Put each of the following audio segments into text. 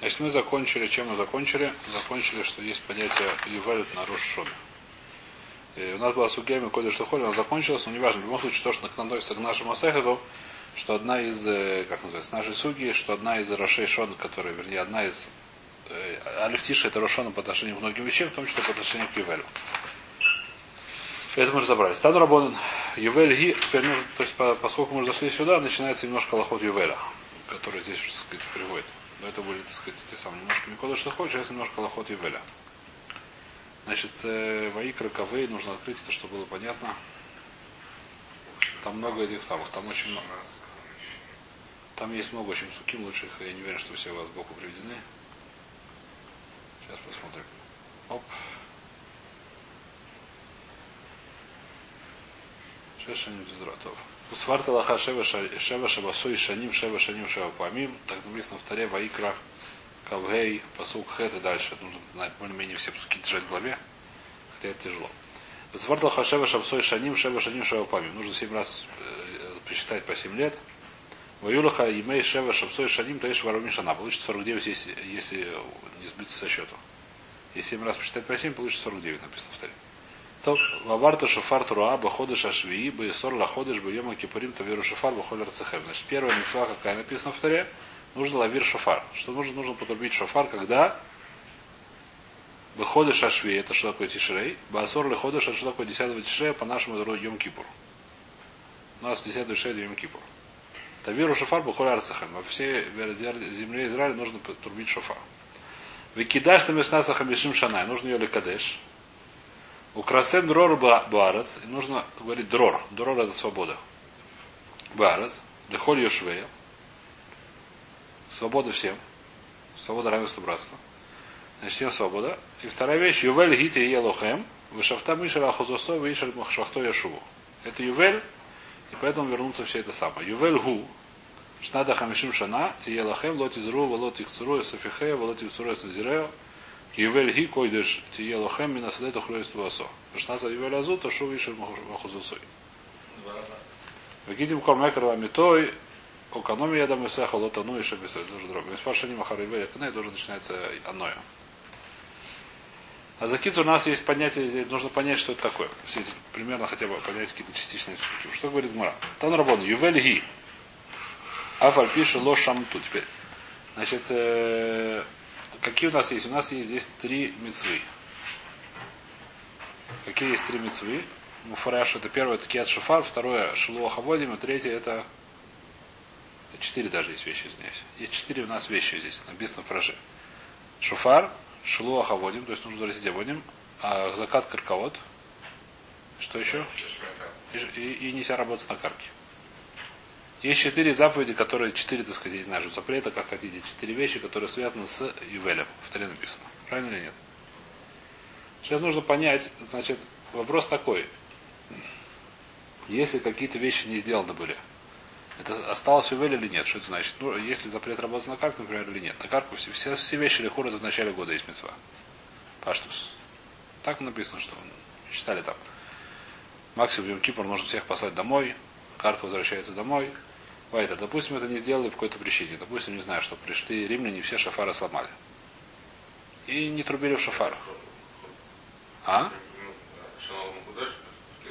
Значит, мы закончили, чем мы закончили? Закончили, что есть понятие Ювель на. И у нас была Сугейма Коди Штухоли, она закончилась, но неважно, в любом случае, то, что относится к нашему Асехету, что одна из, э, как называется, нашей суги, что одна из Рошей Шон, которая, вернее, одна из э, Алифтиша это Рошона по отношению к многим вещам, в том числе по отношению к Ювелю. Это мы разобрались. Тану Рабонан Ювель Ги, теперь нужно, то есть, по, поскольку мы уже зашли сюда, начинается немножко лохот Ювеля, который здесь, так сказать, приводит. Но это будет, так сказать, те самые немножко что хочешь, сейчас немножко лохот Ювеля. Значит, э, Ваикра Кавей нужно открыть это, чтобы было понятно. Там много этих самых, там очень много. Там есть много очень суким лучших, я не уверен, что все у вас сбоку приведены. Сейчас посмотрим. Оп. Шешаним Зидратов. Сварта лаха шева шабасой шаним шева шаним шева памим. Так написано в таре Ваикра Кавгей, посук Хет и дальше. Нужно знать более-менее все пуски держать в голове. Хотя это тяжело. Сварта лаха шева шабасой шаним шева шаним шева памим. Нужно семь раз э, посчитать по семь лет. Ваюлаха имей шева шабсой шаним таиш варумин шана. Получится 49, если, если не сбиться со счета. Если 7 раз посчитать по 7, получится 49, написано в таре. То ваварта шафар туруа баходыш ашвии баесор лаходыш баема кипурим тавиру шафар бахолер цехем. Значит, первая мецва, какая написана в таре, нужно лавир шафар. Что нужно? Нужно потрубить шафар, когда выходишь ашви, это что такое тишрей, басор лиходыш, это что такое 10 тишрея, по нашему это Йом Кипур. У нас 10 тишрея Йом Кипур. Тавиру шафар бахолер арцехем. Во всей земле Израиля нужно потрубить шафар. Викидаш там мяснаса хамишим шанай. Нужно ее лекадеш. Украсен дрор барац. И нужно говорить дрор. Дрор это свобода. Барац. Лехоль йошвея. Свобода всем. Свобода равенства братства. Значит, всем свобода. И вторая вещь. Ювель гити елохем. Вышафта мишель ахозосо вишель махшахто яшуву. Это ювель. И поэтому вернутся все это самое. Ювель гу. Шнада хамишим шана, тие лахем, лоти зру, волоти кцуру, софихея, волоти цуру, сазирео, Ювель ги койдеш тие лохем, мина садету хруесту асо. Шнада ювель азу, то шу вишер махузусой. Вегидим кормекер ламитой, экономия дам исеха лотану и шабисой. Тоже дорого. Миспаршани махар ювель кней, тоже начинается оное. А за кит у нас есть понятие, нужно понять, что это такое. Примерно хотя бы понять какие-то частичные штуки. Что говорит Мара? Тан Рабон, Ювель ги. Афаль пишет ло шамту. Теперь. Значит, э, какие у нас есть? У нас есть здесь три мецвы. Какие есть три мецвы? Муфараш это первое, это киат шуфар, второе шилуаха водим, и третье это четыре даже есть вещи, извиняюсь. Есть четыре у нас вещи здесь, написано в фраже. Шуфар, шилуаха водим, то есть нужно говорить водим, а закат каркавод. Что еще? И, и, и нельзя работать на карке. Есть четыре заповеди, которые, четыре, так сказать, не знаю, запрета, как хотите, четыре вещи, которые связаны с Ювелем. В таре написано. Правильно или нет? Сейчас нужно понять, значит, вопрос такой. Если какие-то вещи не сделаны были, это осталось Ювель или нет? Что это значит? Ну, если запрет работать на карку, например, или нет. На карку все, все, все вещи лихур это в начале года есть мецва. Паштус. Так написано, что читали там. Максимум Йом Кипр нужно всех послать домой. Карка возвращается домой. Вайта, допустим, это не сделали по какой-то причине. Допустим, не знаю, что пришли римляне, все шафары сломали. И не трубили в шафар. А?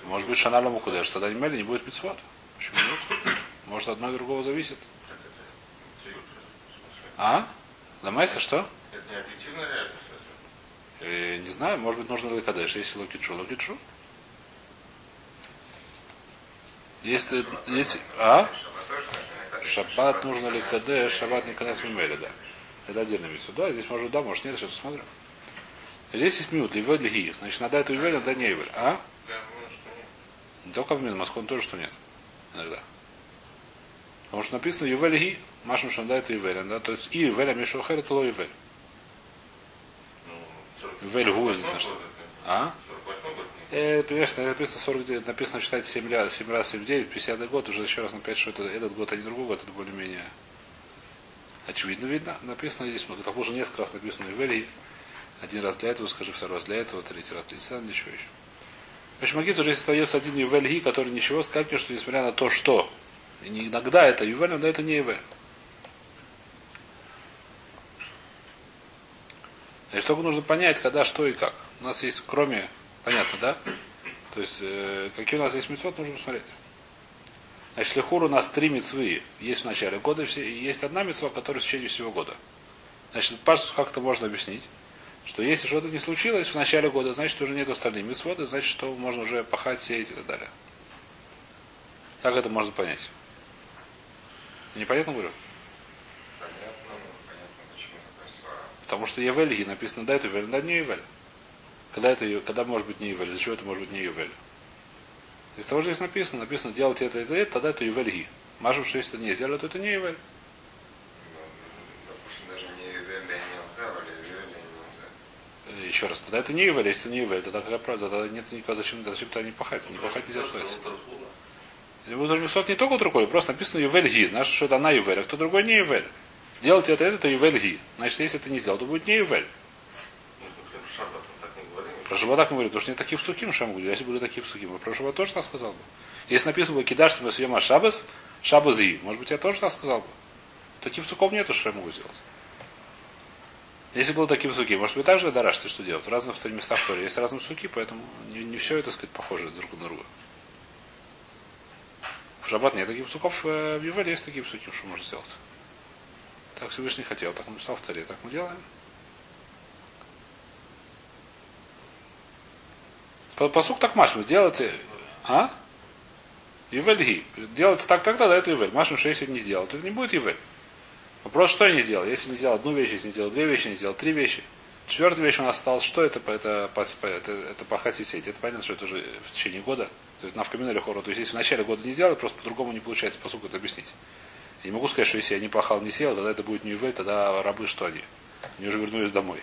Может быть, шаналу мукудеш. Тогда не не будет пиццвот. Почему нет? Может, одно и другого зависит. А? Ломайся, что? Это не объективная. Э, не знаю, может быть, нужно лакадеш. Если локичу, локичу. Если, если, а? Шаббат нужно ли КД, шаббат не конец мимели, да. Это отдельно вещь. Да, здесь может да, может нет, сейчас посмотрим. Здесь есть мют, ливель ли Значит, надо эту ивель, надо не ивель. А? Только в мин, Москву тоже, что нет. Иногда. Потому что написано Ювель Ги, Машем Шанда это Ювель. Да? То есть и Ювель, а Мишухер это Ло Ювель. Ювель Гу, не знаю что. А? Э, понимаешь, написано 49, написано читать 7 раз, 7 раз 7 9, 50 год, уже еще раз написать, что это этот год, а не другой год, это более-менее очевидно видно. Написано здесь, к тому же несколько раз написано Ивели. Один раз для этого, скажи, второй раз для этого, третий раз для Исана, ничего еще. В общем, Магит уже остается один Ювель который ничего скажет, что несмотря на то, что иногда это Ювель, но это не Ювель. Значит, только нужно понять, когда, что и как. У нас есть, кроме, понятно, да? То есть, э, какие у нас есть мецвод, нужно посмотреть. Значит, лихур у нас три мецвы есть в начале года, и есть одна мецва, которая в течение всего года. Значит, паштус как-то можно объяснить, что если что-то не случилось в начале года, значит, уже нет остальных мецвод, значит, что можно уже пахать, сеять и так далее. Как это можно понять? Непонятно говорю? Понятно, но понятно, почему. Потому что Евель написано да это Евель, да не Евель. Когда это Ю- когда может быть не Евель? Для чего это может быть не Евель? Из того, что здесь написано, написано делать это, это, это, тогда это Евель Ги. Мажем, что если это не сделали, то это не. Ну, Ювель Нилза, а Ювель. Э, Еще раз, тогда это не Евель, если это не Евель, тогда какая правда, тогда нет никакого, зачем, зачем тогда не пахать, не пахать нельзя сказать. Мусот не только у другой, просто написано Ювель Ги, значит, что это она Ювель, а кто другой не Ювель. Делать это, это, то Ювель Ги. Значит, если это не сделал, то будет не Ювель. Про Шаббат мы говорим, потому что нет таких псуким, могу говорить. Если были такие псуким, я про Шаббат тоже так сказал бы. Если написано бы кидаш, что мы съема шабас, шабас и. Может быть, я тоже так сказал бы. Таких псуков нету, что я могу сделать. Если было такие псуки, может быть, так же дараш, ты что делать? В разных местах в Торе есть разные псуки, поэтому не, не все это, сказать, похоже друг на друга. В Шаббат нет таких псуков, э, в Ювеле есть такие псуки, что можно сделать. Так Всевышний хотел, так написал в Торе, так мы делаем. Посук так машем, делайте, а? Ивель ги. Делается так тогда, да, это Ивель. Машем, что если не сделал, то это не будет Ивель. Вопрос, что я не сделал? Если не сделал одну вещь, если не сделал две вещи, не сделал три вещи. Четвертая вещь у нас осталась, что это? Это, это, это, это пахать и сеть. Это понятно, что это уже в течение года. То есть на вкаминеле хору. То есть если в начале года не сделал, просто по-другому не получается по это объяснить. Я не могу сказать, что если я не пахал, не сел, тогда это будет не Ивель, тогда рабы что они? Они уже вернулись домой.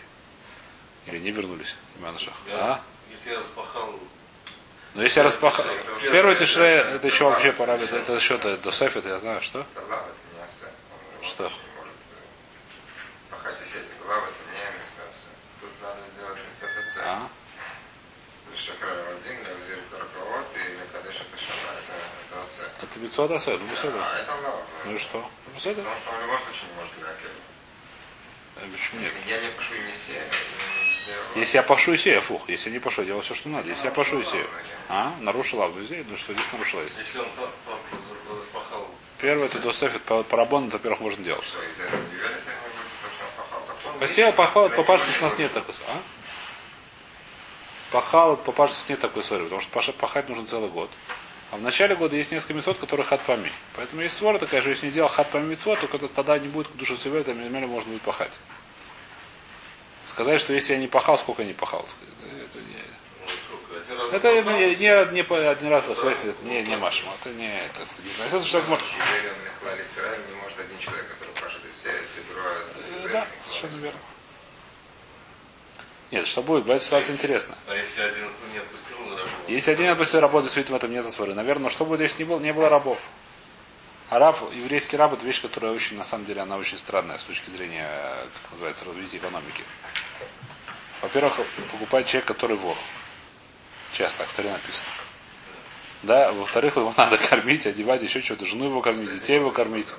Или не вернулись, Тиманушах. А? Если я распахал Но если я распахал... Первый тишре, это еще вообще пора, это, еще это, до Сефет, я знаю, что? Что? А? Кадеш это бицо да ну беседа. А это лава. Ну и что? Ну беседа? Потому что он в любом случае не может лякать. Э, Почему нет? Я не пишу и мессия, Если я пошу и сею, фух. Если не пошу, я делал все, что надо. Если я пошу и сею. А? Нарушил авду здесь, ну что здесь нарушила есть. Если он распахал Первое, это до Сефет, по, по рабону, это, во-первых, можно делать. Посеял, пахал, по у нас нет такой а? Пахал, по нет такой ссоры, потому что пахать нужно целый год. А в начале года есть несколько мецвод, которые хат пами. Поэтому есть свора такая, что если не сделал хат пами мецвод, то тогда не будет душу себе, то минимально можно будет пахать. Сказать, что если я не пахал, сколько я не пахал. Это не, ну, это не, не, не по- один раз захватит, это не, не машма. Это не, сказать, не знаю. Может... Не может один человек, который пашет. Э, Да, совершенно верно. Нет, что будет? Бывает ситуация интересная. А если один не отпустил на работу? Если один отпустил работу, действительно в этом нет свары. Наверное, что будет, если не было, не было рабов? А раб, еврейский раб, это вещь, которая очень, на самом деле, она очень странная с точки зрения, как называется, развития экономики. Во-первых, покупает человек, который вор. Часто, так в Торе написано. Да, во-вторых, его надо кормить, одевать, еще что-то, жену его кормить, детей его кормить.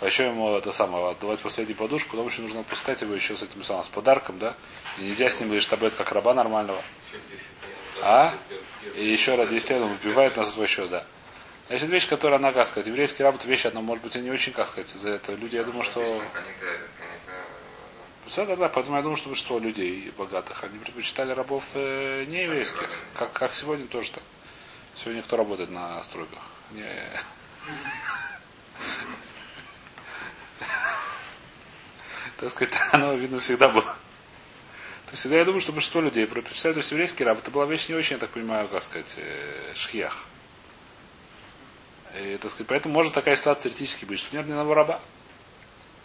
А еще ему это самое, отдавать последнюю подушку, потом еще нужно отпускать его еще с этим самым, с подарком, да? И нельзя с ним лишь табет, как раба нормального. Еще 10 дней. А? И еще раз 10 лет он убивает нас за свой счет, да. Значит, вещь, которая она, как сказать, еврейский раб, это вещь одна, может быть, и не очень, как сказать, за это. Люди, я думаю, что... Да, да, да, поэтому я думаю, что большинство людей богатых, они предпочитали рабов э, не еврейских. Как, как сегодня тоже так. Сегодня кто работает на стройках? Не... Так сказать, оно, видно, всегда было. То есть я думаю, что большинство людей предпочитают, то есть еврейский раб, это была вещь не очень, я так понимаю, как сказать, э, шхиях. И, так сказать, поэтому может такая ситуация теоретически быть, что нет ни одного раба.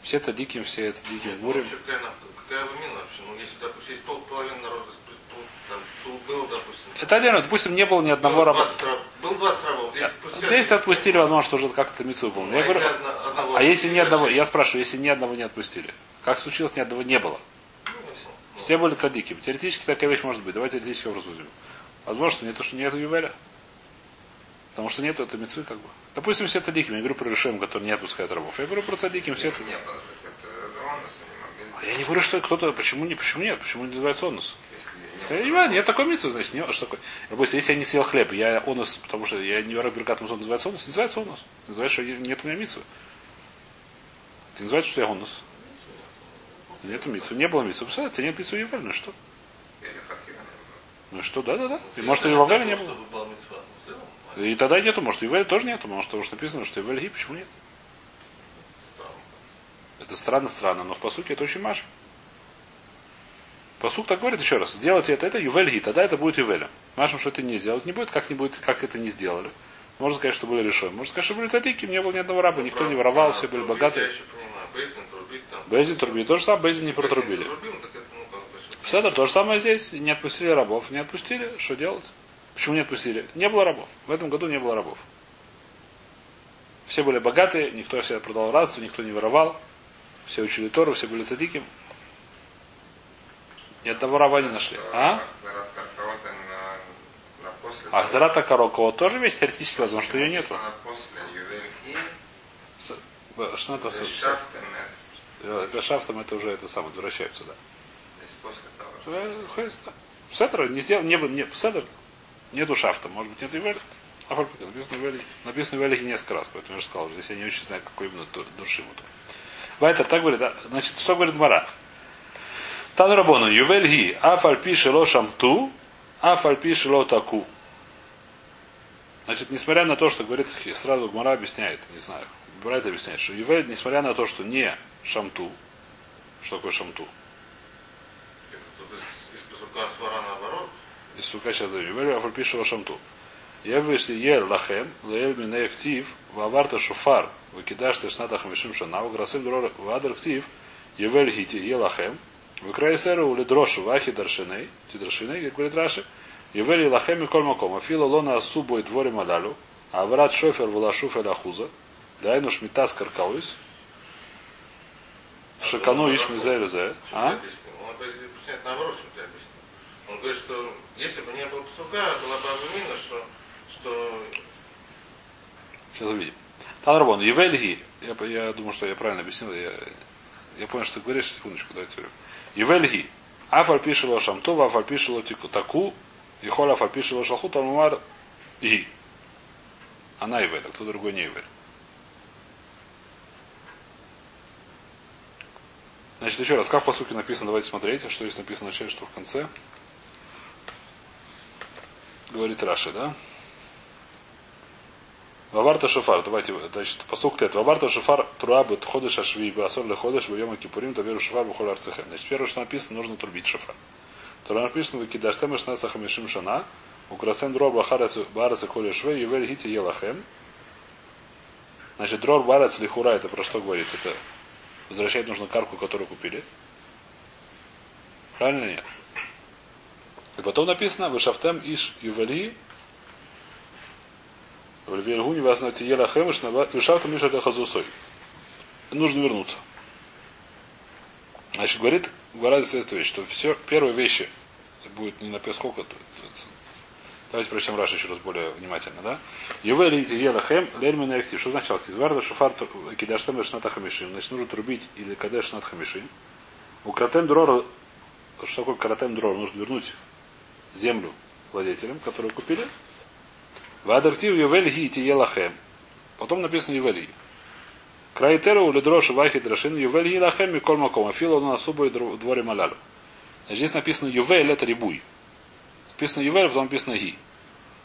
Все цадиким, все ну, бурим. вообще какая, какая вымена вообще? Ну, если, допустим, есть пол, половина народа, с- ну, там, тут было, допустим, Это отдельно, допустим, не было ни одного раба. 20 раб- Был 20 рабов, 10 спустя. Здесь отпустили, возможно, что уже как-то мицу был. Ну, а говорю, если одна- одного а если ни одного, я спрашиваю, если ни одного не отпустили, как случилось, ни одного не было? Все были цадики. Теоретически такая вещь может быть. Давайте теоретически вопрос возьмем. Возможно, не то, что нет Ювеля. Потому что нет это мецвы как бы. Допустим, все цадики. Я говорю про решаем, которые не отпускают рабов. Я говорю про цадики, все цадики. Не было, так это он нас не могли Я не говорю, что кто-то, почему, не, почему нет, почему не называется онус. Нет, не важно, нет такой митцвы, значит, не, что такое. Допустим, если я не съел хлеб, я онус, потому что я не верю беркат музон, называется онус, называется онус. Называется, что нет у меня митцвы. Ты называется, что я онус. Нету митцвы. Не было митцвы. Представляете, тебе нет митцвы ну и что? Ну и что, да-да-да. И может, и Ювель не было. И тогда нету, может, Ювель тоже нету, потому что написано, что Ювель ги, почему нет? Это странно, странно, но в посуке это очень маш. Посук так говорит еще раз, сделайте это, это ювель ги, тогда это будет ювелем. Машем, что это не сделать не будет, как не будет, как это не сделали. Можно сказать, что были решой. Можно сказать, что были цадики, не было ни одного раба, никто не воровал, все были богатые. Бейзин, трубили. То же самое, Безин не протрубили. Это, ну, что- Седер, то же самое здесь. Не отпустили рабов. Не отпустили, что делать? Почему не отпустили? Не было рабов. В этом году не было рабов. Все были богатые, никто себя продал рабство, никто не воровал. Все учили Тору, все были цадики. Ни одного раба не нашли. А? А Зарата Карокова тоже есть теоретически возможно, что ее нету. Э, Что это? э, шафтом это уже это самое, возвращаются, да. после того. что- Э, не сделал, не, не, Седр нету шафта, может быть, нет Ивели. А фальпи, написано Ивели. Написано Ивели несколько раз, поэтому я же сказал, здесь я не очень знаю, какой именно души ему. Вайтер так говорит, значит, что говорит Мара? Тан Рабону, Ювель ги, афальпи шело шамту, афальпи шело таку. Значит, несмотря на то, что говорит, сразу Гмара объясняет, не знаю, Брайт объясняет, что Ювель, несмотря на то, что не шамту, что такое шамту? Это из, сука сейчас даю. Ювель афальпишего шамту. Я вышли ер лахем, лаэль мине ктив, ваварта шуфар, выкидаш ты шната хамишим шана, уграсым дрор вадр ктив, ювель хити е лахем, выкрай сэру ули дрошу вахи даршиней, ти даршиней, как говорит Раши, ювель лахем и коль маком, афила лона асубо и малялю, а врат шофер вала шуфер ахуза, дайну шмитас каркауис, шикану иш мизелю зе, а? Наоборот, что ты объяснил. Он говорит, что если бы не было Пасука, была бы обвинена, что, что Сейчас увидим. Танрабон, Евельги, я, я думаю, что я правильно объяснил, я, я понял, что ты говоришь, секундочку, давайте верю. Евельги, Афаль пишело шамту, Афаль пишело таку, и холя Афаль пишело шалху, Талмумар и. Она Евель, а кто другой не Евель. Значит, еще раз, как по сути написано, давайте смотреть, что здесь написано в начале, что в конце. Говорит Раши, да? Ваварта шофар, давайте, значит, посук тет. Ваварта шофар турабы ходыш ашви басор ле ходыш в кипурим таверу шофар бухол арцехем. Значит, первое, что написано, нужно трубить шофар. Второе написано, выкидаш тем шнаса хамишим шана, украсен дрор бахарец барец и коли шве, ювель гити елахем. Значит, дрор барец лихура, это про что говорится? Это возвращать нужно карку, которую купили. Правильно нет? И потом написано, вышафтем иш ювели, в вас на Тиера Хемыш, Вишавта Миша Хазусой. Нужно вернуться. Значит, говорит, говорит следующая вещь, что все первые вещи будет не на сколько то Давайте прочтем Раш еще раз более внимательно, да? Ювели Тиера Хем, Лельмин Актив. Что значит актив? Варда Шуфар Кидаштем Шната Хамишин. Значит, нужно трубить или Кадеш Шнат Хамишин. У Кратем Дрора, что такое Кратем Дрора? Нужно вернуть землю владельцам, которые купили, Вадартив Ювель Ги Тиелахем. Потом написано Ювель Крайтеру или дрожи вахи драшин Ювель Ги Лахем и Кольмаком. Афила на особой дворе Малялю. Здесь написано Ювель это рибуй. Написано Ювель, потом написано Ги.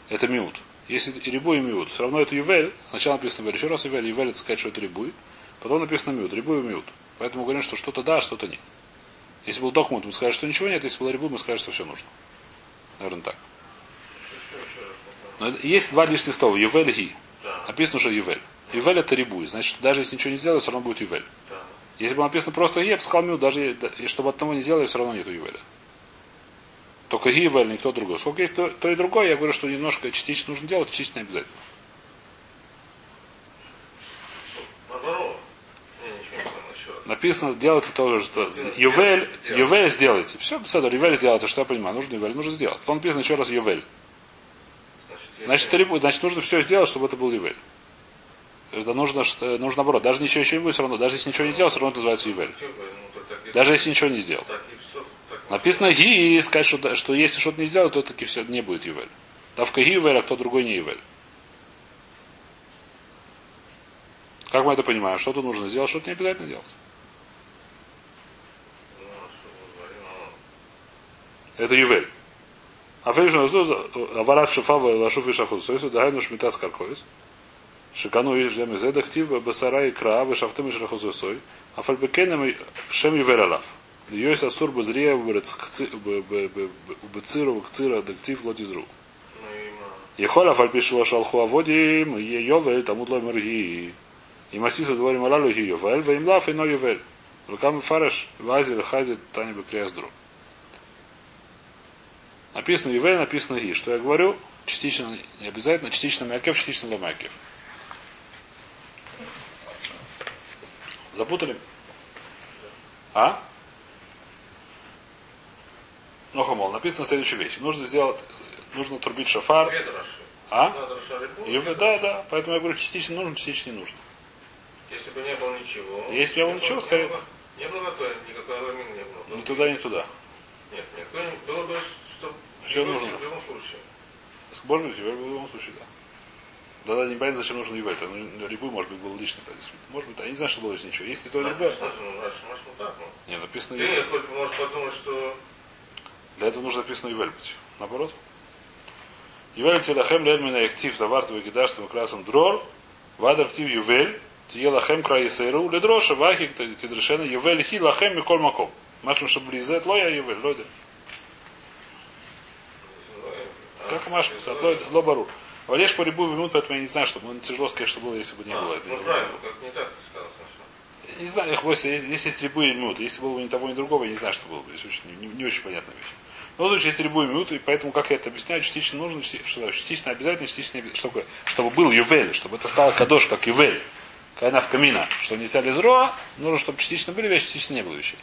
Это миут. Если рибуй и миут, все равно это Ювель. Сначала написано Ювель. Еще раз Ювель. Ювель это сказать, что это рибуй. Потом написано миут. Рибуй и миут. Поэтому говорим, что что-то да, а что-то нет. Если был докмут, мы скажем, что ничего нет. Если был рибуй, мы скажем, что все нужно. Наверное, так. Но это- есть два лишних слова. Ювель ги. Написано, что Ювель. Ювель это рибуй. Значит, даже если ничего не сделаю, все равно будет Ювель. Если бы написано просто Ги, я бы сказал Мю, даже и- и чтобы от того не сделали, все равно нету Ювеля. Только Ги Ювель, никто другой. Сколько есть то, то и другое, я говорю, что немножко частично нужно делать, частично не обязательно. Наоборот. Не, ничего не понял еще раз. Написано, делайте то что Ювель, Ювель сделайте. Все, Седор, Ювель сделайте, что я понимаю, нужно Ювель, нужно сделать. Потом написано еще раз Ювель. Значит, я- Значит, нужно все сделать, чтобы это был Ювель. Да, нужно, что- нужно наоборот. Даже ничего еще не будет, все равно. Даже если ничего не сделать, все равно это называется Ювель. Ну, Даже если ничего не сделал. Написано ги и сказать, что, что если что-то не сделал, то таки все не будет Ювель. Давка ги Ювель, а кто другой не Ювель. Как мы это понимаем? Что-то нужно сделать, что-то не обязательно делать. Ну, а что мы говорим? Ну, Это Ювель. А фейшн аварат шифава лашуф и шахус. Есть дагайну шмита с каркоис. Шикану и ждем из эдактив басара и кра вышафтым и шрахус сой. А фальбекенем шем Ювель алав. Йойс асур базрия убециру кцира дактив лотизру. ну. Ехоля фальпишло шалху аводим, йовель, тамуд лой мергии. И масиса дворим алалу йовель, ваим лаф и но йовель. Рукам фареш, вази, хази, тани бекрияздру. Написано Ювель, написано Ги. Что я говорю? Частично, не обязательно, частично Мякев, частично Ломякев. Запутали? А? Ну, хамол, написано следующая вещь. Нужно сделать, нужно трубить шафар. А? Ювель, да, да. Поэтому я говорю, частично нужно, частично не нужно. Если бы не было ничего. Если бы не было ничего, скорее- было- Не было то, никакой аламин не было. Ни туда, ни туда. Нет, не- было бы, любом- нужно. в любом случае. Может быть, в любом случае, да. Да, да, не понятно, зачем нужен Ювель. Там, ну, Рябу, может быть, был действительно. Может быть, я не знаю, что было из ничего. Если то же, ну, может, ну ну. не, написано Ты Ювель. хоть можешь подумать, что Для этого нужно написано Ювель быть. Наоборот. Ювель тилахем лельмина актив таварт вегидашным красом дрор, вад актив Ювель, тиелахем краисеру, ледроша вахик тидрешена Ювель хи лахем миколь маком. Машем шаблизет лоя Ювель, лойда. А, Как Маша писал, лойда, лобару. Валеш по рябу минут, поэтому я не знаю, что ну, тяжело сказать, что было, если бы не а, было. Это Ну, правильно, как не так. Не знаю, их если, если есть рябу и минут. Если было бы ни того, ни другого, я не знаю, что было бы. Очень, не, не очень понятная вещь. Но тут есть рябу и минут, и поэтому, как я это объясняю, частично нужно, что частично обязательно, частично. Что такое? Чтобы был ювель, чтобы это стало кадош, как ювель. Когда в камина, что не взяли зроа, нужно, чтобы частично были вещи, частично не было вещей.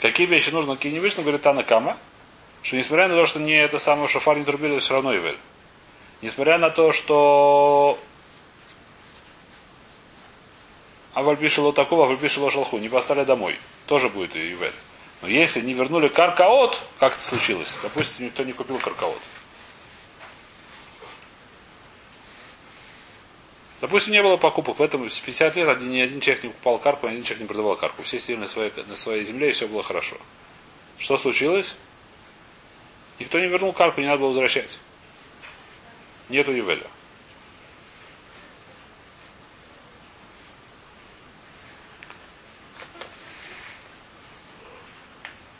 Какие вещи нужно, какие не вышли, говорит Тана Кама, что несмотря на то, что не это самое шофар не трубили, все равно ювель. Несмотря на то, что а вальпишило такого, а вальпишило шалху. Не поставили домой. Тоже будет и ювель. Но если не вернули каркаот, как это случилось? Допустим, никто не купил каркаот. Допустим, не было покупок. В этом с 50 лет ни один человек не покупал карку, ни один человек не продавал карку. Все сидели на своей, на своей земле, и все было хорошо. Что случилось? Никто не вернул карку, не надо было возвращать. Нету ювеля.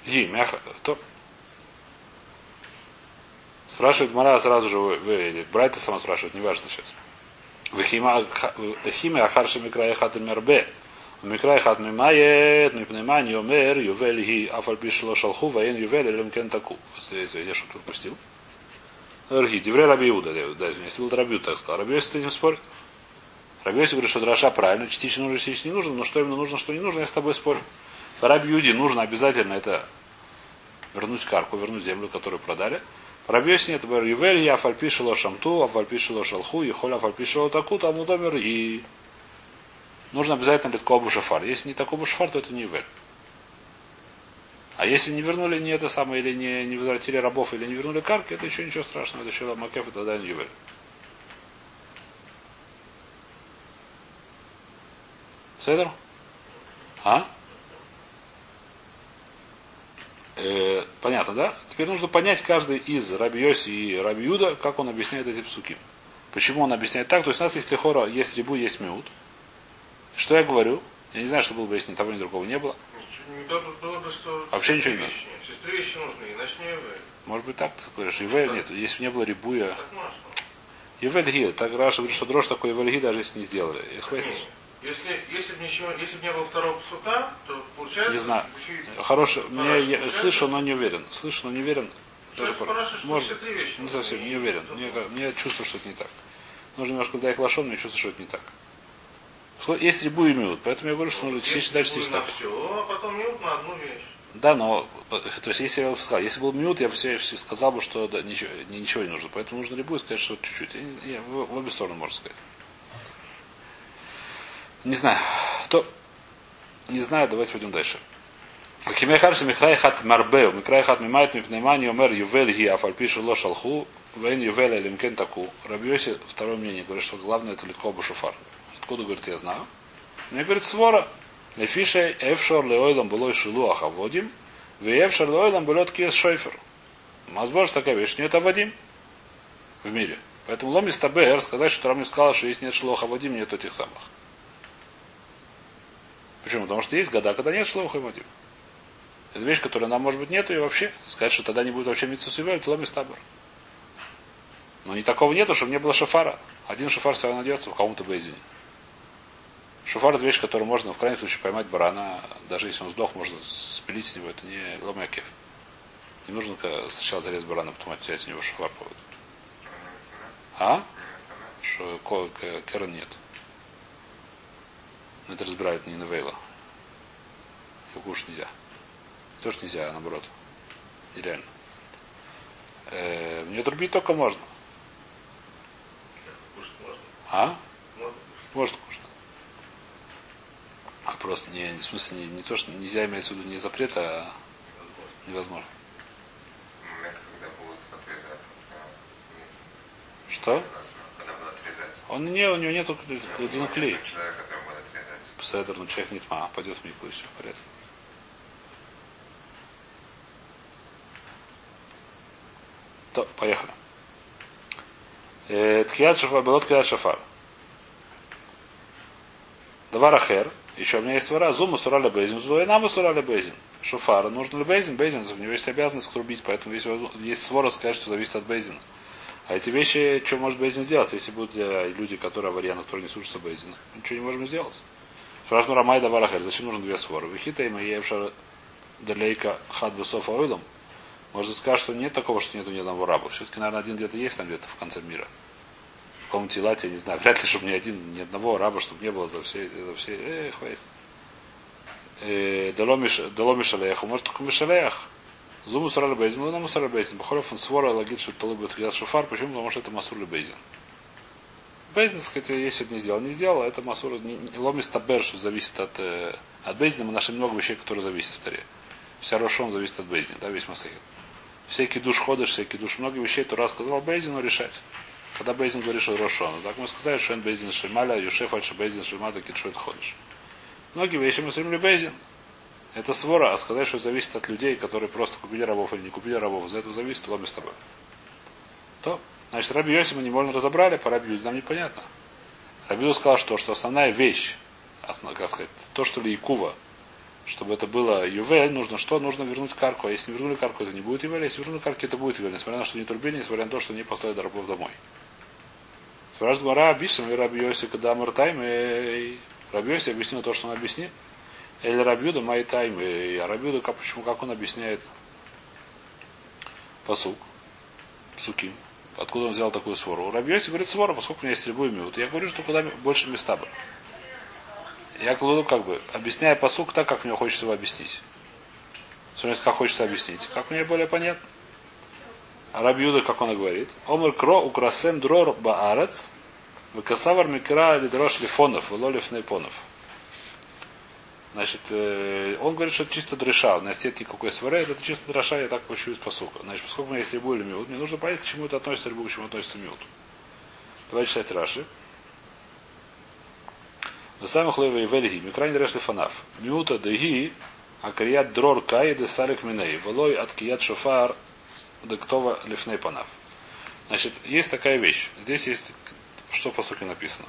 Ги, мяха. То. Спрашивает Мара сразу же, вы, вы Брайта сама спрашивает, неважно сейчас. Химе ахарши микрая хат мербе. מקרא אחד ממאיית, מפני מה אני אומר, יובל היא אף על פי שלא שלחו ואין יובל אלא אם כן תקעו. Я что-то пропустил. Дорогие, Деврей Раби Иуда, да, да, извиняюсь, был Раби Иуда, так сказал. Раби Иуда с этим спорит. Раби Иуда говорит, что дроша правильно, частично нужно, частично не нужно, но что именно нужно, что не нужно, я с тобой спорю. По Раби Иуде нужно обязательно это вернуть карку, вернуть землю, которую продали. По Раби Иуде нет, говорю, Ювель, я фальпишило шамту, а фальпишило шалху, и холя фальпишило таку, там удомер, и нужно обязательно литкобу шафар. Если не такой шафар, то это не Ювель. А если не вернули не это самое, или не, не возвратили рабов, или не вернули карки, это еще ничего страшного, это еще Макеф, это тогда не Ювель. Седер? А? Э, понятно, да? Теперь нужно понять каждый из Раби Йоси и Раби Юда, как он объясняет эти псуки. Почему он объясняет так? То есть у нас есть лихора, есть рибу, есть миут. Что я говорю? Я не знаю, что было бы, если ни того, ни другого не было. Ничего было, было бы, что... Вообще ничего не. Если три вещи нужны, иначе не Ювель. Может быть так, ты говоришь, Ивель нет. Если бы не было рибуя. Ивель ги, так Раша говорит, что дрожь такой Ивель ги, даже если не сделали. И хватит. Если, если бы ничего, если бы не было второго псука, то получается... Не знаю. еще- Хороший, мне я слышу, но не уверен. Слышу, но не уверен. Пора. хорошо, что Может, вещи не совсем, не уверен. Мне, мне чувство, что это не так. Нужно немножко дать лошон, мне чувство, что это не так. Есть рибу и миут, поэтому я говорю, что нужно частично дальше на так. все, а потом минут на одну вещь. Да, но то есть если я бы сказал, если был миут, я бы все, все сказал бы, что да, ничего, ни- ничего не нужно. Поэтому нужно и сказать, что чуть-чуть. Не- я в, в обе стороны можно сказать. Не знаю. То не знаю, давайте пойдем дальше. Кимехарши Михрай хат марбеу, Михрай хат мимайт мипнеймани умер ювель ги афальпиши ло шалху, вейн ювель элимкен таку. Рабиоси, второе мнение, говорит, что главное это литко шуфар. Откуда, говорит, я знаю? Мне говорит, свора. Лефише эфшор леойлам было шилу ахаводим, веевшор леойлам было киес шойфер. Мазбор такая вещь, нет аводим в мире. Поэтому ломис табер сказать, что Рам не сказал, что есть нет шлоха вадим, нет этих самых. Почему? Потому что есть года, когда нет шлоха вадим. Это вещь, которая нам, может быть, нету, и вообще сказать, что тогда не будет вообще митсусивер, это ломис табер. Но не такого нету, чтобы не было шафара. Один шафар все равно найдется в кому-то бейзине. Шуфар это вещь, которую можно в крайнем случае поймать барана, даже если он сдох, можно спилить с него, это не ломякев. Не нужно сначала зарезать барана, потом взять у него шуфар повод. А? Что Керен нет. Это разбирают не Невейла. Его кушать нельзя. То, что нельзя, а наоборот. Нереально. Э, мне трубить только можно. А? Может кушать. Просто не, в смысле не, не то, что нельзя имеется в виду не запрет, а невозможно. Что? Он не, у него нету клей. Седер, ну человек не тьма, пойдет в мику и все в порядке. То, поехали. Э, ткият шафар, белот ткият шафар. Давар ахер. Еще у меня есть свара. Зуму сурали бейзин, зуэна сурали бейзин. Шуфара. Нужно ли бейзин? Бейзин, у него есть обязанность трубить, поэтому есть, есть свора сказать, что зависит от бейзина. А эти вещи, что может Бейзин сделать, если будут люди, которые аварияны, которые не слушаются Бейзина? Ничего не можем сделать. Спрашиваю Рамай Даварахер, зачем нужно две своры? Вихита и Маевша Далейка Хад Бусов Аудом. Можно сказать, что нет такого, что нету ни одного раба. Все-таки, наверное, один где-то есть там где-то в конце мира. Каком-то Илате, я не знаю. Вряд ли, чтобы ни один, ни одного раба, чтобы не было за все, за все. Э, Даломиш Алеях, может только Мишалеях. Зуму срали бейзин, луна мусар бейзин. Бахоров он свора лагит, что это шуфар. Почему? Потому что это масур бейзин. Бейзин, так сказать, если это не сделал, не сделал, а это масур, ломис табер, что зависит от, э, от бейзина. Мы нашли много вещей, которые зависят в таре. Вся рошон зависит от бейзина, да, весь масахет. Всякий душ ходишь, всякий душ, много вещей, то раз сказал бейзину решать. Когда бейзин говорит, что рошон, так мы сказали, что бейзин шельмаля, юшеф альша бейзин шельмата, китшует ходишь. Многие вещи мы стремили бейзин. Это свора, а сказать, что зависит от людей, которые просто купили рабов или не купили рабов, за это зависит лобби с тобой. То, значит, Раби Йоси мы не можно разобрали, по Раби нам непонятно. Раби сказал, что, что основная вещь, основ, как сказать, то, что ли Якува, чтобы это было Ювель, нужно что? Нужно вернуть карку. А если не вернули карку, это не будет Ювель. А если вернули карку, это будет Ювель. Несмотря на то, что не трубили, несмотря на то, что не послали рабов домой. Спрашивает Мара Абишем и Раби Йоси, когда Мартайм, и Раби Йоси объяснил то, что он объяснил. Эль Рабюда Майтайм. А Рабюда, как, почему, как он объясняет посук, псуки. Откуда он взял такую свору? Рабьете говорит свора, поскольку у меня есть любой минут. Я говорю, что куда больше места бы. Я кладу как бы, объясняя посук так, как мне хочется его объяснить. Смотрите, как хочется объяснить. Как мне более понятно. А Рабьюда, как он и говорит. Омер кро украсем дрор баарец, выкасавар микра лидрош лифонов, лолиф нейпонов. Значит, э, он говорит, что это чисто дреша. На нет никакой свары, это чисто дреша, я так учу из посука. Значит, поскольку у меня есть рибу или миут, мне нужно понять, к чему это относится рибу, к чему относится миут. Давайте читать Раши. В самых леве и велиги, микрайн решли фанаф. Миута деги, а крият дрор кай де салик миней. Волой от кият шофар дектова лифней панаф. Значит, есть такая вещь. Здесь есть, что по сути написано.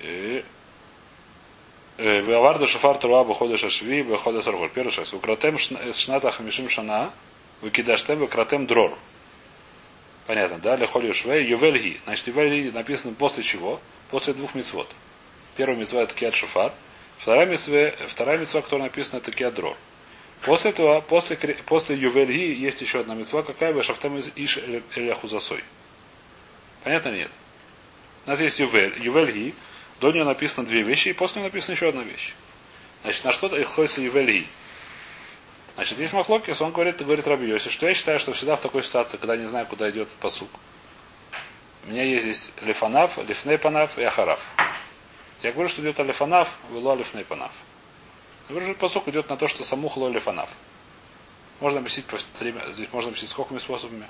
И Ваварда шафар тура бахода шашви бахода саргор. Первый шаг. Укратем шната хамишим шана выкидаштем выкратем дрор. Понятно, да? Лехоли швей ювельги. Значит, ювельги написано после чего? После двух мецвод. Первая мецва это киат шафар. Вторая мецва, вторая мецва, которая написана, это киат дрор. После этого, после, после ювельги есть еще одна мецва, какая бы шафтам иш эляхузасой. Понятно нет? У нас есть ювель, ювельги, до нее написано две вещи, и после нее написана еще одна вещь. Значит, на что находится Евели? Значит, есть Махлокис, он говорит, говорит Раби Йоси, что я считаю, что всегда в такой ситуации, когда не знаю, куда идет посук, у меня есть здесь лифанаф, лифнейпанаф и ахараф. Я говорю, что идет алифанаф, вело алифнейпанаф. Например, посок идет на то, что саму хлоли фанав. Можно объяснить, здесь можно объяснить сколькими способами.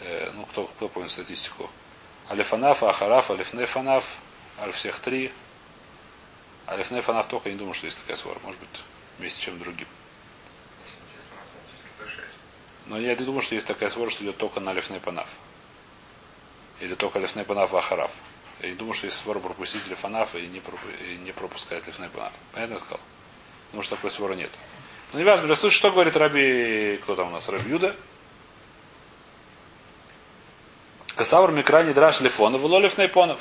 Э, ну, кто, кто помнит статистику. Алифанаф, Ахараф, Алифнефанаф, Аль всех три. Алифнефанаф только, я не думаю, что есть такая свора. Может быть, вместе чем другим. Но я не думаю, что есть такая свора, что идет только на Алифнефанаф. Или только Алифнефанаф Ахараф. Я не думаю, что есть свора пропустить Лифанаф и не, и не пропускать Лифнефанаф. Понятно я сказал? Потому что такой свора нет. Но не важно, для что говорит Раби, кто там у нас, Раби Юда? Касавр микра не драш лифонов, лолев найпонов.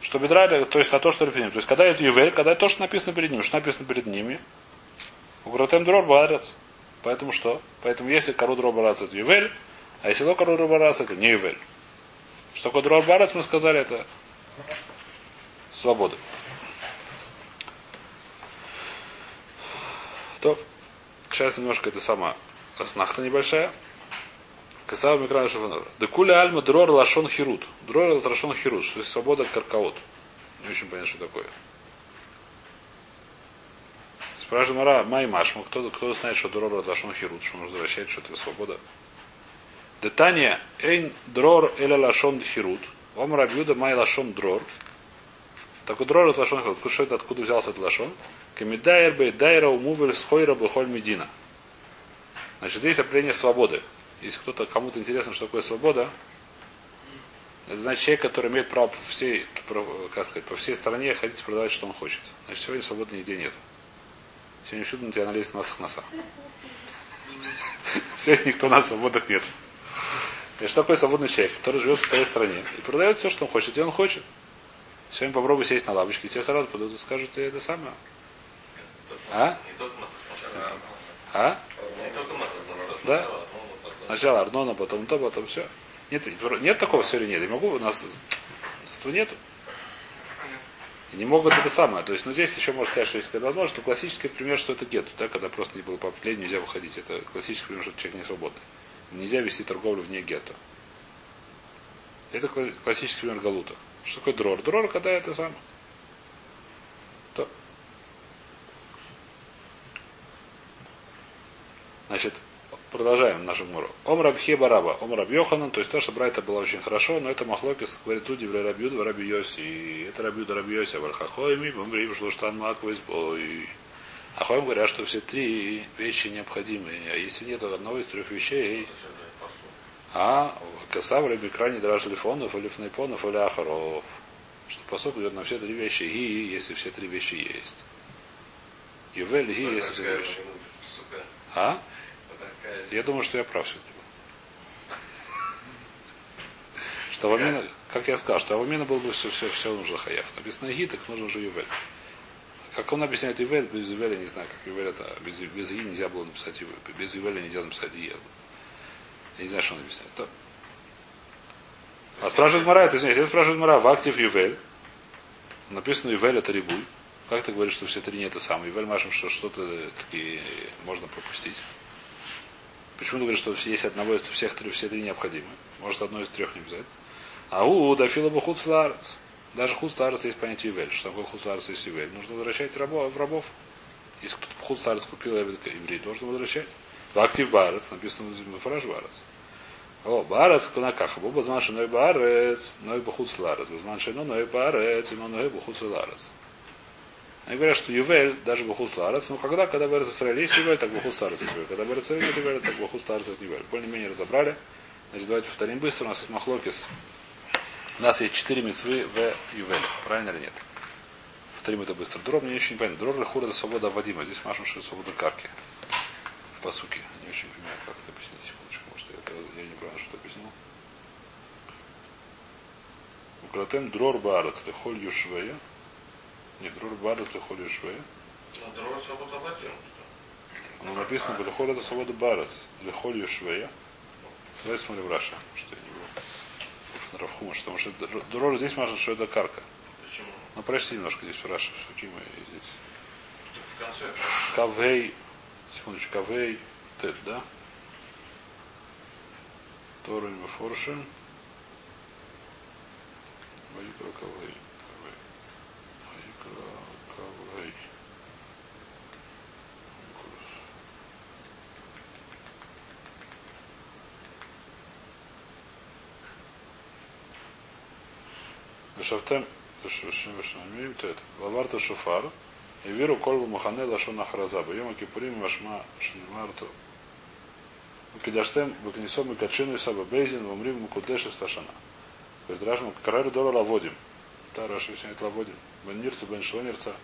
Что бедра, то есть на то, что перед ним. То есть когда это ювель, когда то, что написано перед ним, что написано перед ними. У Гротем дрор барец. Поэтому что? Поэтому если кору дрор барец это ювель, а если ло кору дрор барец это не ювель. Что такое дрор барец, мы сказали, это свобода. То, сейчас немножко это сама оснахта небольшая. Касава Микрана Шафанор. Декуля Альма Дрор Лашон Хирут. Дрор Лашон Хирут. Что есть свобода каркаот. Не очень понятно, что такое. Спрашивает Гмара, מאי משמע, кто, кто знает, что דרור לשון חירות, что нужно возвращать, что это свобода. דתניא אין דרור אלא לשון חירות. אמר רבי יהודה מאי לשון דרור. Так у דרור לשון חירות. Что это, откуда взялся этот לשון? כמדייר בי דיירא ומוביל סחורה בכל מדינה. Значит, здесь определение свободы. Если кто-то, кому-то интересно, что такое свобода, это значит человек, который имеет право по всей, как сказать, по всей стране ходить и продавать, что он хочет. Значит, сегодня свободы нигде нет. Сегодня всюду на тебя налезет масах носа. Сегодня никто на свободах нет. И что такое свободный человек, который живет в своей стране и продает все, что он хочет, и он хочет. Сегодня попробуй сесть на лавочке, тебе сразу подойдут и скажут, ты это самое. А? А? Да? Сначала Арнона, потом то, потом все. Нет, нет такого все или нет. Я могу, у нас этого нету. И не могут это самое. То есть, ну здесь еще можно сказать, что есть когда возможно, то классический пример, что это гетто, да, когда просто не было по определению, нельзя выходить. Это классический пример, что человек не свободный. Нельзя вести торговлю вне гетто. Это классический пример галута. Что такое дрор? Дрор, когда это самое. То. Значит, Продолжаем нашу муру. Ом Рабхе Бараба, Ом Раб Йоханан, то есть то, что брать это было очень хорошо, но это Махлокис, говорит тут Еврей Рабьюда, Раби Йоси, и это Рабьюда Раби Йоси, Вархахоими, Бамбрим, Шлуштан Маквейс, Бой. А Хоем говорят, что все три вещи необходимы, а если нет одного из трех вещей, а Касав Раби Крани Драж Лифонов, или Фнайпонов, или Ахаров, что посок идет на все три вещи, и если все три вещи есть. Ювель, и если все три вещи. А? Я думаю, что я прав сегодня. Что в Амина, как я сказал, что в Амина был бы все, все, все нужно хаяв. Написано ги, так нужно уже ювель. Как он объясняет ювель, без ювеля не знаю, как ювель это, без, без ги нельзя было написать ювель, без ювеля нельзя написать диезно. Я не знаю, что он объясняет. То. А спрашивает Мара, это извиняюсь, я спрашиваю Мара, в актив ювель, написано ювель это рибуль. Как ты говоришь, что все три не это самое? Ювель машем, что что-то такие можно пропустить. Почему ты говоришь, что есть одного из всех три, все три необходимы? Может, одно из трех не обязательно. А у Дафила бы хуцларец. Даже хуцларец есть понятие ювель. Что такое хуцларец есть ювель? Нужно возвращать рабов, в рабов. Если кто-то хуцларец купил еврей, должен возвращать. В актив барец, написано в фраж барец. О, барец кунакаха. Буба зманши ной барец, ной бахуцларец. Базманши ной барец, и ной бахуцларец. Они говорят, что Ювель, даже Бухус Ларец, ну когда, когда в Израиле есть Ювель, так Бухус Ларец Ювель. Когда Израиле есть Ювель, так Бухус Ларец Ювель. Более-менее разобрали. Значит, давайте повторим быстро. У нас есть Махлокис. У нас есть четыре мецвы в Ювеле. Правильно или нет? Повторим это быстро. Дрор мне очень не понятно. Дрор или хур это свобода Вадима. Здесь машем, это свобода карки. В посуке. Не очень понимаю, как это объяснить. Секундочку. Может, я, я не правильно что-то объяснил. Укратем дрор баарец. Лехоль юшвея. Не, друр барес лехоли шве. Ну, друр свобода. Ну, написано, лехоль это свобода барес. Лехоль швея. Давай смотрим Раша, что я не был. Равхума, потому что друр здесь можно, что это карка. Почему? Ну, прочти немножко здесь в Раша, что Кима здесь. В конце. Кавей, секундочку, Кавей, Тет, да? Торин Форшин. Вайкра Кавей. Шафтем, то это. Лаварта шуфар. И веру колбу махане лашон ахразаба. Йома кипурим машма шнемарту. Кидаштем выкнесом и качину и саба бейзин вумрим мукудеши сташана. Говорит Рашма, карару дора лаводим. Та Раша сняет лаводим. Бен нирца, бен шлонирца.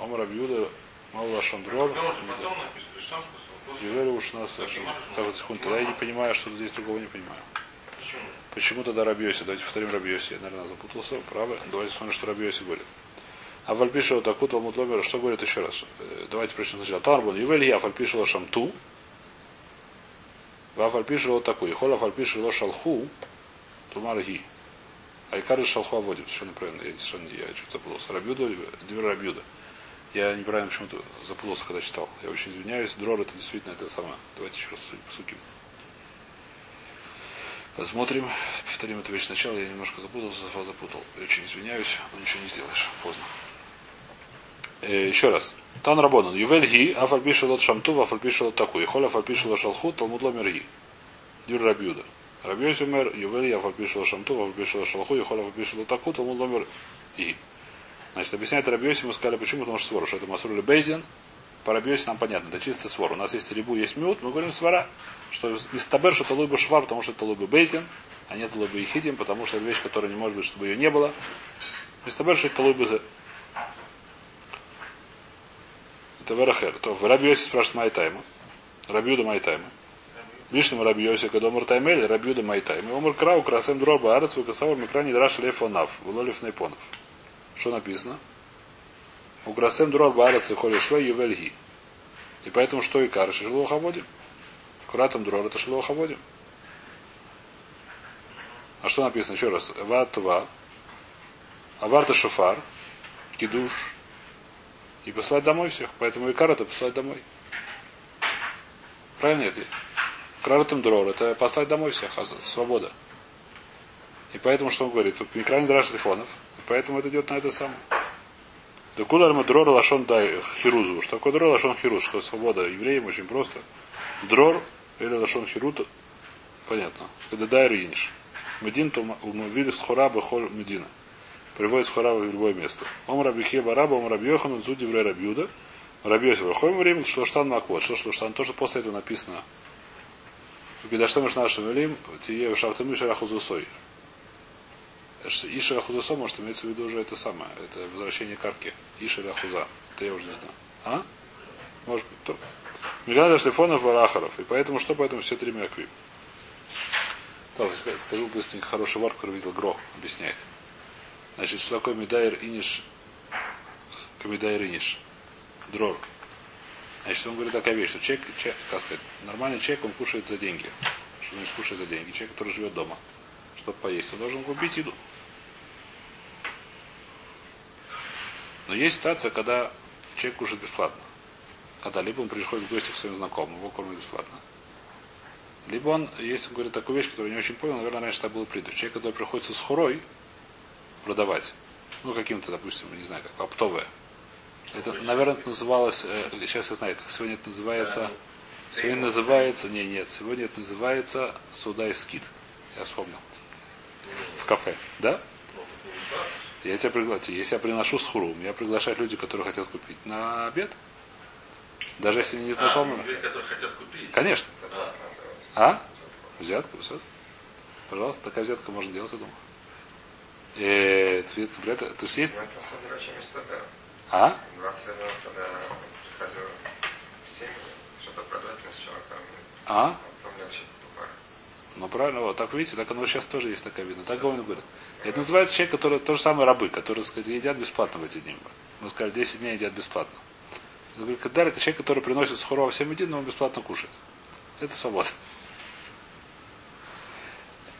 Омар Абьюда, мало лашон дрор. Ювели уж нас. Тогда я не понимаю, что здесь другого не понимаю. Почему? Тогда Рабьоси? Давайте повторим Рабьоси. Я, наверное, запутался. Право. Давайте смотрим, что Рабьоси говорит. А Вальпишева Такут Валмутломер, что говорит еще раз? Э, Давайте прочтем сначала. Тарбун, Ювель я Фальпишева Шамту. Ва Фальпишева такой. Хола Фальпишева Шалху. Тумар Ги. А Икар Шалху Аводим. Совершенно правильно. Я совершенно я чуть запутался. Рабьюда, Дивер Рабьюда. Я неправильно почему-то запутался, когда читал. Я очень извиняюсь. Дрор это действительно это самое. Давайте еще раз суким. Посмотрим. Повторим эту вещь сначала. Я немножко запутался, запутал. Очень извиняюсь, но ничего не сделаешь. Поздно. Э, еще раз. Тан Рабонан. Ювель ги, афальпишел от шамту, афальпишел от такой. Холя афальпишел от шалху, талмуд ломер ги. Дюр Рабьюда. Рабьёси мэр, ювель я афальпишел от шамту, афальпишел от шалху, и холя афальпишел от таку, талмуд ломер ги. Значит, объясняет Рабьёси, мы сказали, почему, потому что свор, что это Масрули Бейзин. По Рабьёси нам понятно, это чистый свор. У нас есть рибу, есть мют, мы говорим свара, что из табер, что это луба швар, потому что это луба Бейзин, а нет луба Ехидим, потому что это вещь, которая не может быть, чтобы ее не было. Из табер, что это луба это Верахер. То в Рабиосе спрашивает Майтайма. Рабиуда Майтайма. Вишнем Рабиосе, когда Омар Таймель, Рабиуда Майтайма. Омар Крау, Красем Дроба, Арец, Выкасаур, Микрани, Драш, Лефонав, Вулолев Найпонов. Что написано? У Красем Дроба, Арец, Холи Швей, Ювельги. И поэтому что и Кар, Шило Хаводим. Куратом Дрор, это Шило Хаводим. А что написано? Еще раз. Ватва. Аварта Шофар. Кидуш и послать домой всех. Поэтому Икар это послать домой. Правильно это? Краратым дрор это послать домой всех, а свобода. И поэтому что он говорит? Тут Микран драж телефонов. И поэтому это идет на это самое. Да куда мы дрор лашон дай хирузу. Что такое дрор лашон хируз? Что свобода евреям очень просто. Дрор или лашон хирута. Понятно. Когда дай риниш. Медин то умовили с хораба холь медина приводит Хурава в любое место. Ом Рабихе Бараба, Ом Рабьехан, Зуди в Рабьюда, Рабьёси Вархоем время, Шлуштан Маквот. Что Шлуштан? Тоже после этого написано. Когда что мы нашим велим, тие шафтами шарахузусой. И шарахузусо может иметься в виду уже это самое. Это возвращение карки. И шарахуза. Это я уже не знаю. А? Может быть. То. Миграда шлифонов варахаров. И поэтому что поэтому все три мякви. Скажу быстренько хороший вард, который видел Гро, объясняет. Значит, что такое медайр иниш, медайр иниш, дрор. Значит, он говорит такая вещь, что человек, человек, как сказать, нормальный человек, он кушает за деньги. Что значит кушает за деньги? Человек, который живет дома, чтобы поесть, он должен купить еду. Но есть ситуация, когда человек кушает бесплатно. Когда либо он приходит в гости к своим знакомым, его кормят бесплатно. Либо он, есть, он говорит такую вещь, которую я не очень понял, наверное, раньше так было принято. Человек, который приходится с хурой, продавать. Ну, каким-то, допустим, не знаю, как оптовое. Это, наверное, это называлось, э, сейчас я знаю, как сегодня это называется. Сегодня называется, не, нет, сегодня это называется суда и скид. Я вспомнил. В кафе, да? Я тебя приглашаю. Если я приношу с хуру, меня приглашают люди, которые хотят купить на обед. Даже если они не знакомы. А, которые хотят купить. Конечно. А? Взятка, все. Пожалуйста, такая взятка можно делать, я думаю. Э, то есть есть... А? 20 лет когда приходил в семьи, что-то продать на человека, А? Покупать. Ну правильно, вот так видите, так оно сейчас тоже есть такая видно. Так Говин говорит. Это называется человек, который то же самое рабы, которые, так сказать, едят бесплатно в эти дни. Мы сказали, 10 дней едят бесплатно. Он говорит, когда это человек, который приносит схурова всем един, но он бесплатно кушает. Это свобода.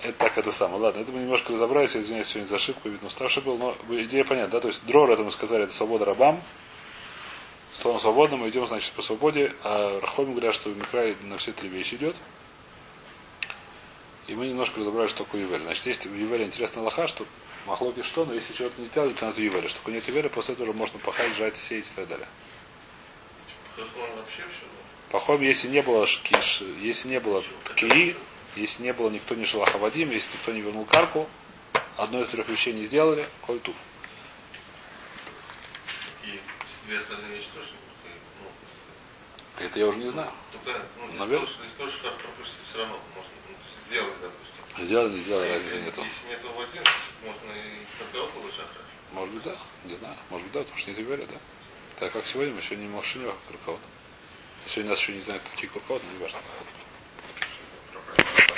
Это так это самое. Ладно, это мы немножко разобрались, я извиняюсь сегодня за ошибку, видно, уставший был, но идея понятна, да, то есть дрор, это мы сказали, это свобода рабам, словом свободно мы идем, значит, по свободе, а Рахоми говорят, что Микрай на все три вещи идет. И мы немножко разобрали, что такое Ювель. Значит, есть в Ювеле интересная лоха, что махлоки что, но если человек не сделает, то надо Ювеля. Что нет Ювеля, после этого уже можно пахать, жать, сеять и так далее. Пахом, если не было шкиш, если не было кии, если не было никто не шел Ахавадим, если никто не вернул карку, одной из трех вещей не сделали, коль туф. Ну, Это я уже не знаю. только, ну, Наверное. если тоже, если тоже пропустить, все равно можно сделать, допустим. Сделали, не сделали, если, разницы нету. если нету в один, можно и около шахра. Может быть, да. Не знаю. Может быть, да, потому что не говорят, да. Так как сегодня мы сегодня не машине куркот. Сегодня нас еще не знают, какие куркот, но не важно.